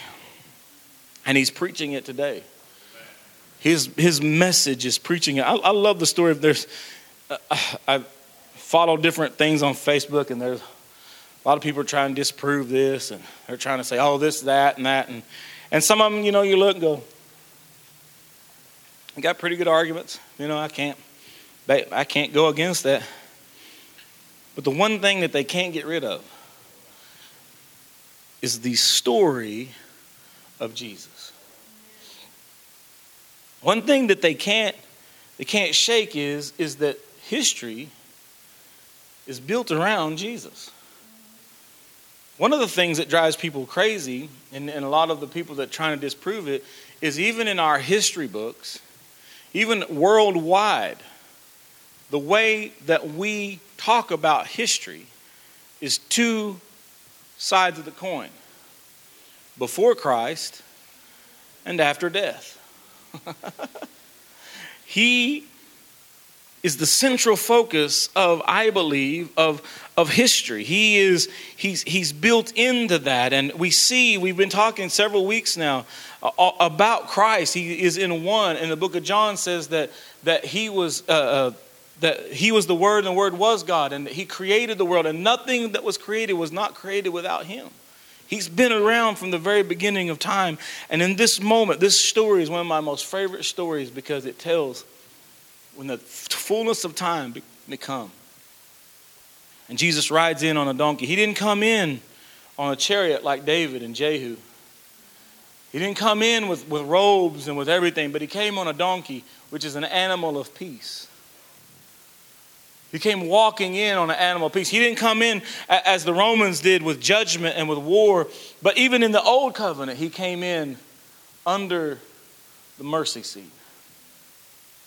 and he's preaching it today. His his message is preaching it. I, I love the story of there's. Uh, I follow different things on Facebook, and there's a lot of people are trying to disprove this, and they're trying to say, "Oh, this, that, and that," and And some of them, you know, you look and go, Got pretty good arguments. You know, I can't, I can't go against that. But the one thing that they can't get rid of is the story of Jesus. One thing that they can't they can't shake is is that history is built around Jesus. One of the things that drives people crazy, and, and a lot of the people that trying to disprove it, is even in our history books, even worldwide, the way that we talk about history is two sides of the coin before Christ and after death. [laughs] he is the central focus of i believe of, of history. He is he's, he's built into that. And we see we've been talking several weeks now uh, about christ. He is in one. And the book of john says that that he was uh, uh, that he was the word and the word was god. And he created the world. And nothing that was created was not created without him. He's been around from the very beginning of time. And in this moment this story is one of my most favorite stories because it tells when the fullness of time may come. And Jesus rides in on a donkey. He didn't come in on a chariot like David and Jehu. He didn't come in with, with robes and with everything, but he came on a donkey, which is an animal of peace. He came walking in on an animal of peace. He didn't come in as the Romans did with judgment and with war, but even in the old covenant, he came in under the mercy seat.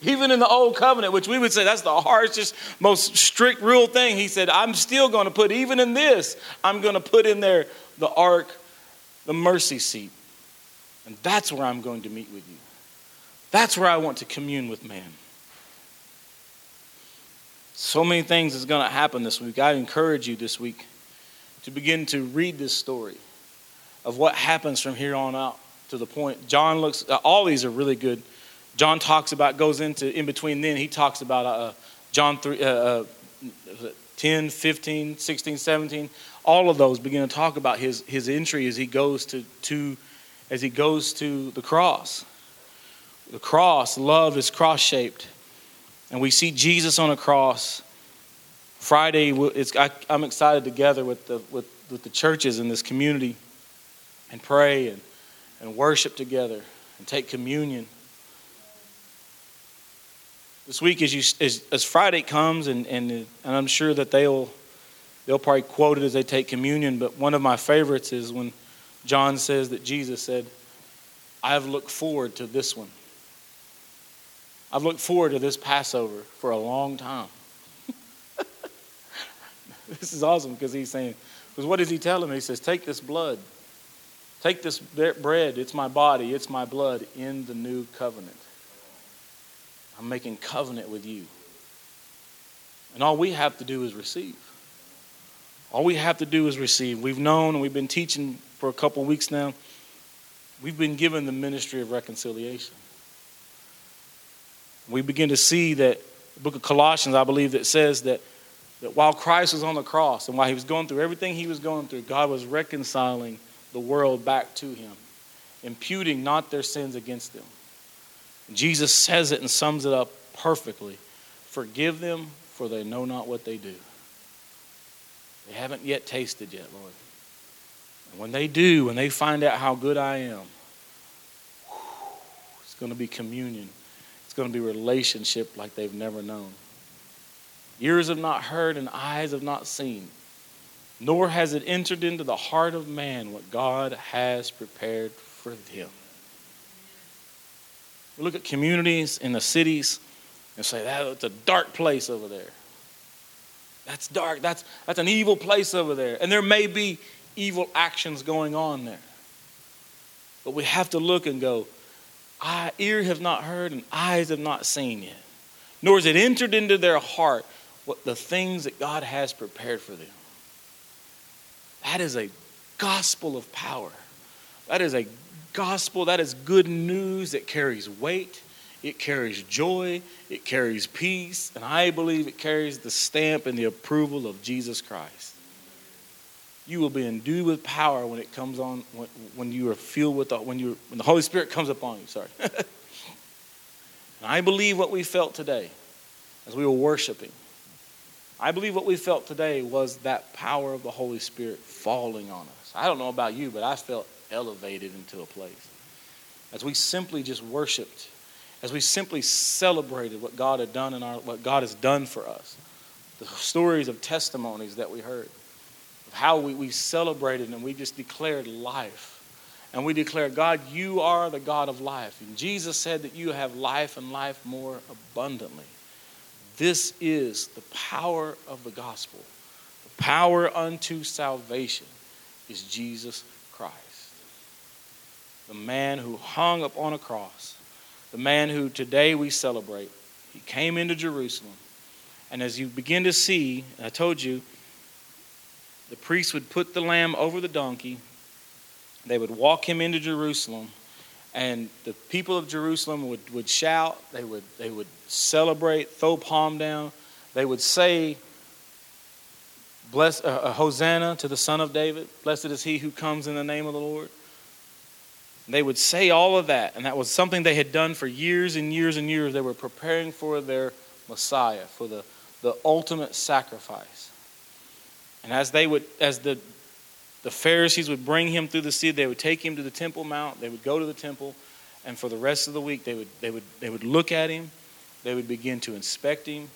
Even in the old covenant, which we would say that's the harshest, most strict rule thing, he said, I'm still going to put, even in this, I'm going to put in there the ark, the mercy seat. And that's where I'm going to meet with you. That's where I want to commune with man. So many things is going to happen this week. I encourage you this week to begin to read this story of what happens from here on out to the point. John looks, all these are really good John talks about, goes into in between then, he talks about uh, John 3, uh, uh, 10, 15, 16, 17. All of those begin to talk about his, his entry as he goes to, to as he goes to the cross. The cross, love is cross shaped. And we see Jesus on a cross. Friday, I, am excited together with the, with, with the churches in this community and pray and, and worship together and take communion this week as you as, as Friday comes and, and and I'm sure that they'll they'll probably quote it as they take communion, but one of my favorites is when John says that Jesus said, I have looked forward to this one. I've looked forward to this Passover for a long time. [laughs] this is awesome because he's saying, because what does he tell him? He says, Take this blood, take this bread, it's my body, it's my blood in the new covenant. I'm making covenant with you. And all we have to do is receive. All we have to do is receive. We've known and we've been teaching for a couple weeks now. We've been given the ministry of reconciliation. We begin to see that the book of Colossians, I believe, that says that, that while Christ was on the cross and while he was going through everything he was going through, God was reconciling the world back to him, imputing not their sins against them. Jesus says it and sums it up perfectly. Forgive them, for they know not what they do. They haven't yet tasted yet, Lord. And when they do, when they find out how good I am, it's going to be communion. It's going to be relationship like they've never known. Ears have not heard and eyes have not seen, nor has it entered into the heart of man what God has prepared for them. We look at communities in the cities and say, that's a dark place over there. That's dark. That's, that's an evil place over there. And there may be evil actions going on there. But we have to look and go, I, ear have not heard and eyes have not seen yet. Nor has it entered into their heart what the things that God has prepared for them. That is a gospel of power. That is a gospel, that is good news. It carries weight, it carries joy, it carries peace, and I believe it carries the stamp and the approval of Jesus Christ. you will be endued with power when it comes on when, when you are filled with the, when you when the Holy Spirit comes upon you. Sorry. [laughs] and I believe what we felt today as we were worshiping. I believe what we felt today was that power of the Holy Spirit falling on us. I don't know about you, but I felt elevated into a place as we simply just worshiped, as we simply celebrated what God had done in our what God has done for us. The stories of testimonies that we heard of how we, we celebrated and we just declared life. And we declared, God, you are the God of life. And Jesus said that you have life and life more abundantly. This is the power of the gospel. The power unto salvation is Jesus. The man who hung up on a cross, the man who today we celebrate. He came into Jerusalem. And as you begin to see, I told you, the priest would put the lamb over the donkey. They would walk him into Jerusalem, and the people of Jerusalem would, would shout, they would, they would celebrate, throw palm down. They would say, Bless, uh, uh, Hosanna to the Son of David. Blessed is he who comes in the name of the Lord. They would say all of that, and that was something they had done for years and years and years. They were preparing for their Messiah, for the, the ultimate sacrifice. And as they would, as the the Pharisees would bring him through the city, they would take him to the Temple Mount, they would go to the temple, and for the rest of the week they would they would they would look at him, they would begin to inspect him.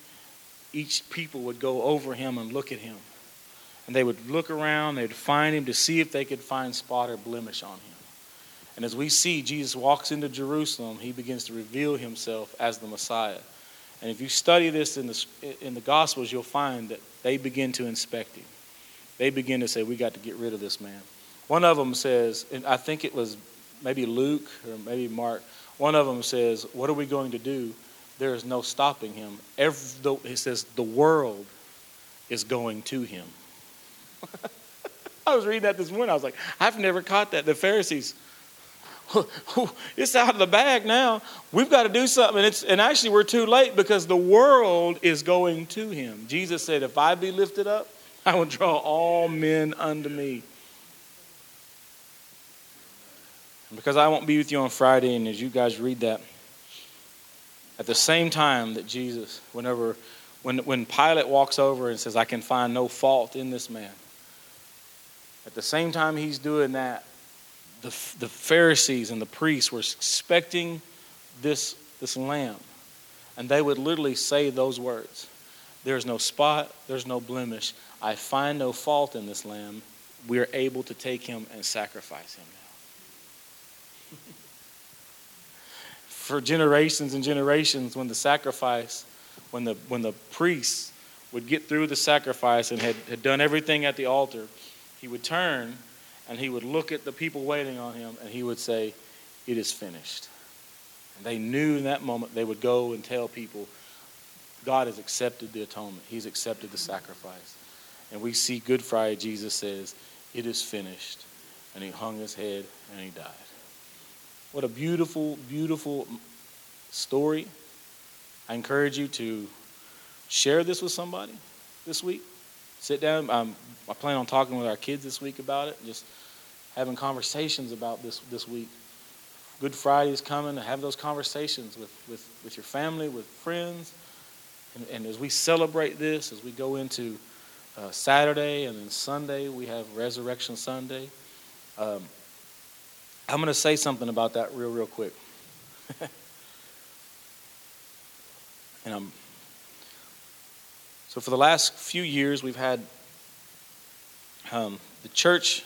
Each people would go over him and look at him. And they would look around, they'd find him to see if they could find spot or blemish on him. And as we see Jesus walks into Jerusalem, he begins to reveal himself as the Messiah. And if you study this in the, in the Gospels, you'll find that they begin to inspect him they begin to say, We got to get rid of this man. One of them says, and I think it was maybe Luke or maybe Mark, one of them says, What are we going to do? There is no stopping him. Every, he says, The world is going to him. [laughs] I was reading that this morning. I was like, I've never caught that. The Pharisees, it's out of the bag now. We've got to do something. And, and actually, we're too late because the world is going to him. Jesus said, If I be lifted up, I will draw all men unto me. because I won't be with you on Friday, and as you guys read that, at the same time that Jesus, whenever, when, when Pilate walks over and says, I can find no fault in this man, at the same time he's doing that, the, the Pharisees and the priests were expecting this, this lamb. And they would literally say those words There's no spot, there's no blemish. I find no fault in this lamb. We are able to take him and sacrifice him now. [laughs] For generations and generations, when the sacrifice, when the, when the priests would get through the sacrifice and had, had done everything at the altar, he would turn and he would look at the people waiting on him and he would say, It is finished. And they knew in that moment they would go and tell people, God has accepted the atonement, He's accepted the sacrifice. And we see Good Friday, Jesus says, It is finished. And he hung his head and he died. What a beautiful, beautiful story. I encourage you to share this with somebody this week. Sit down. Um, I plan on talking with our kids this week about it, just having conversations about this this week. Good Friday is coming. Have those conversations with, with, with your family, with friends. And, and as we celebrate this, as we go into uh, Saturday, and then Sunday we have Resurrection Sunday. Um, I'm going to say something about that real, real quick. [laughs] and I'm so for the last few years we've had um, the church.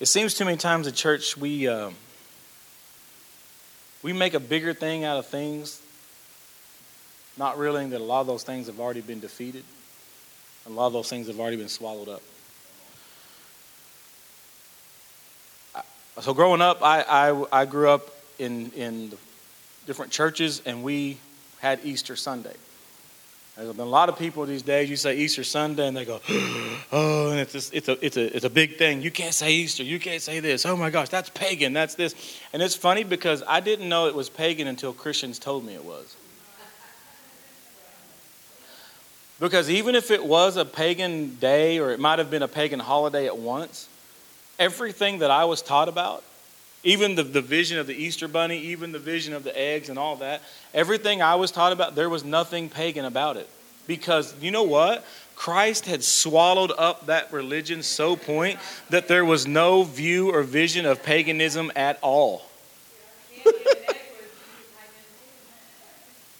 It seems too many times the church we um, we make a bigger thing out of things not realizing that a lot of those things have already been defeated. A lot of those things have already been swallowed up. So growing up, I, I, I grew up in, in different churches, and we had Easter Sunday. There's been a lot of people these days. You say Easter Sunday, and they go, [gasps] "Oh, and it's just, it's a it's a it's a big thing. You can't say Easter. You can't say this. Oh my gosh, that's pagan. That's this." And it's funny because I didn't know it was pagan until Christians told me it was. Because even if it was a pagan day or it might have been a pagan holiday at once, everything that I was taught about, even the, the vision of the Easter bunny, even the vision of the eggs and all that, everything I was taught about, there was nothing pagan about it. Because you know what? Christ had swallowed up that religion so point that there was no view or vision of paganism at all. [laughs]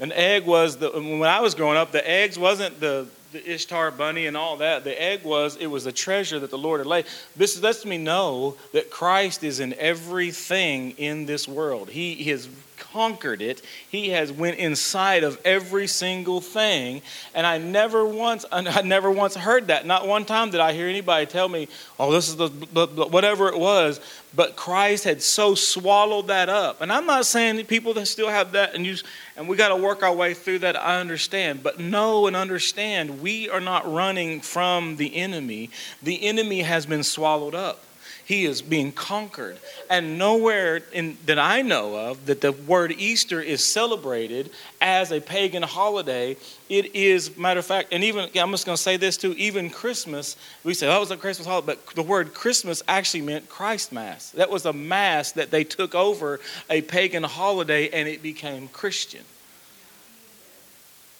An egg was the when I was growing up, the eggs wasn't the, the Ishtar bunny and all that. The egg was it was a treasure that the Lord had laid. This lets me know that Christ is in everything in this world. He, has conquered it. He has went inside of every single thing. And I never once I never once heard that. Not one time did I hear anybody tell me, "Oh, this is the, the, the whatever it was." But Christ had so swallowed that up. And I'm not saying that people that still have that and you and we got to work our way through that. I understand, but know and understand we are not running from the enemy. The enemy has been swallowed up he is being conquered. And nowhere in, that I know of that the word Easter is celebrated as a pagan holiday. It is, matter of fact, and even, I'm just going to say this too, even Christmas, we say, oh, that was a Christmas holiday, but the word Christmas actually meant Christ Mass. That was a Mass that they took over a pagan holiday and it became Christian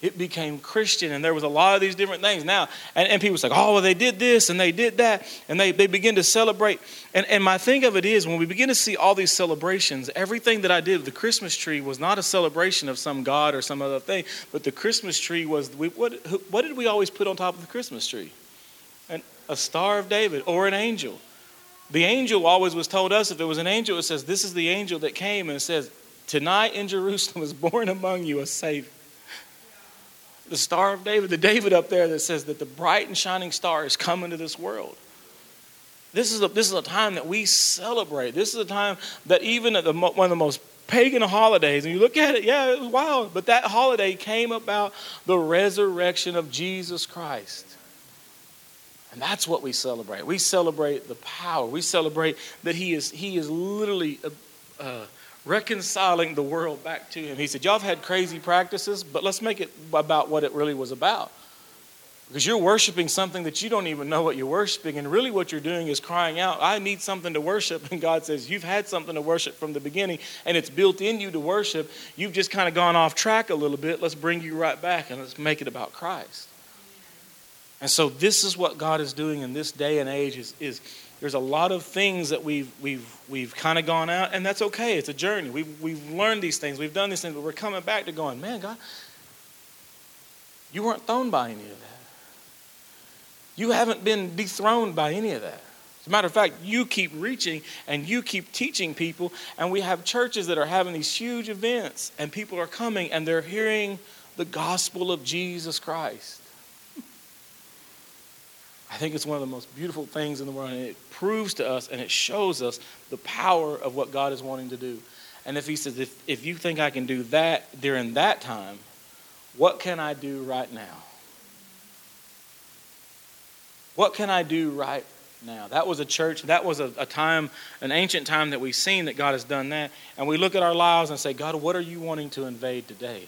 it became Christian, and there was a lot of these different things. Now, and, and people say, oh, well, they did this and they did that, and they, they begin to celebrate. And, and my thing of it is, when we begin to see all these celebrations, everything that I did, with the Christmas tree was not a celebration of some God or some other thing, but the Christmas tree was, we, what, what did we always put on top of the Christmas tree? An, a Star of David or an angel. The angel always was told us, if it was an angel, it says, this is the angel that came, and says, tonight in Jerusalem is born among you a Savior the Star of David, the David up there that says that the bright and shining star is coming to this world. This is a, this is a time that we celebrate. This is a time that even at the, one of the most pagan holidays, and you look at it, yeah, it was wild, but that holiday came about the resurrection of Jesus Christ. And that's what we celebrate. We celebrate the power. We celebrate that He is, he is literally. Uh, uh, reconciling the world back to him. He said, Y'all have had crazy practices, but let's make it about what it really was about. Because you're worshiping something that you don't even know what you're worshiping, and really what you're doing is crying out, I need something to worship. [laughs] And God says, You've had something to worship from the beginning, and it's built in you to worship. You've just kind of gone off track a little bit. Let's bring you right back and let's make it about Christ. And so, this is what God is doing in this day and age is, is there's a lot of things that we've, we've, we've kind of gone out, and that's okay. It's a journey. We've, we've learned these things, we've done these things, but we're coming back to going, man, God, you weren't thrown by any of that. You haven't been dethroned by any of that. As a matter of fact, you keep reaching and you keep teaching people, and we have churches that are having these huge events, and people are coming and they're hearing the gospel of Jesus Christ. I think it's one of the most beautiful things in the world, and it proves to us and it shows us the power of what God is wanting to do. And if He says, if, if you think I can do that during that time, what can I do right now? What can I do right now? That was a church, that was a, a time, an ancient time that we've seen that God has done that. And we look at our lives and say, God, what are you wanting to invade today?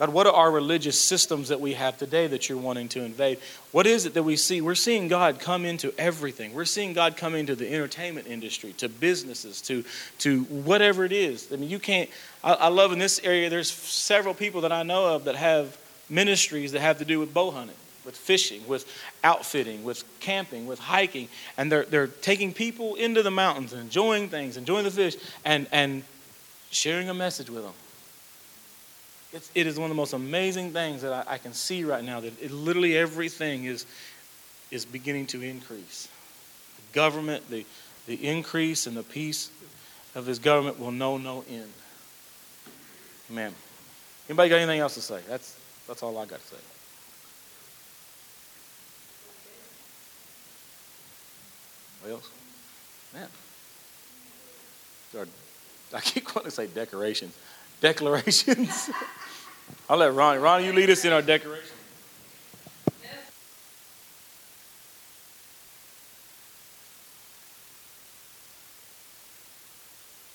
God, what are our religious systems that we have today that you're wanting to invade? What is it that we see? We're seeing God come into everything. We're seeing God come into the entertainment industry, to businesses, to, to whatever it is. I mean, you can't. I, I love in this area, there's several people that I know of that have ministries that have to do with bow hunting, with fishing, with outfitting, with camping, with hiking. And they're, they're taking people into the mountains enjoying things, enjoying the fish, and, and sharing a message with them. It's, it is one of the most amazing things that I, I can see right now that it, literally everything is, is beginning to increase. The government, the, the increase and the peace of this government will know no end. Amen. Anybody got anything else to say? That's, that's all I got to say. What else? Man. I keep wanting to say decorations. Declarations. [laughs] I'll let Ronnie. Ronnie, you lead us in our declaration.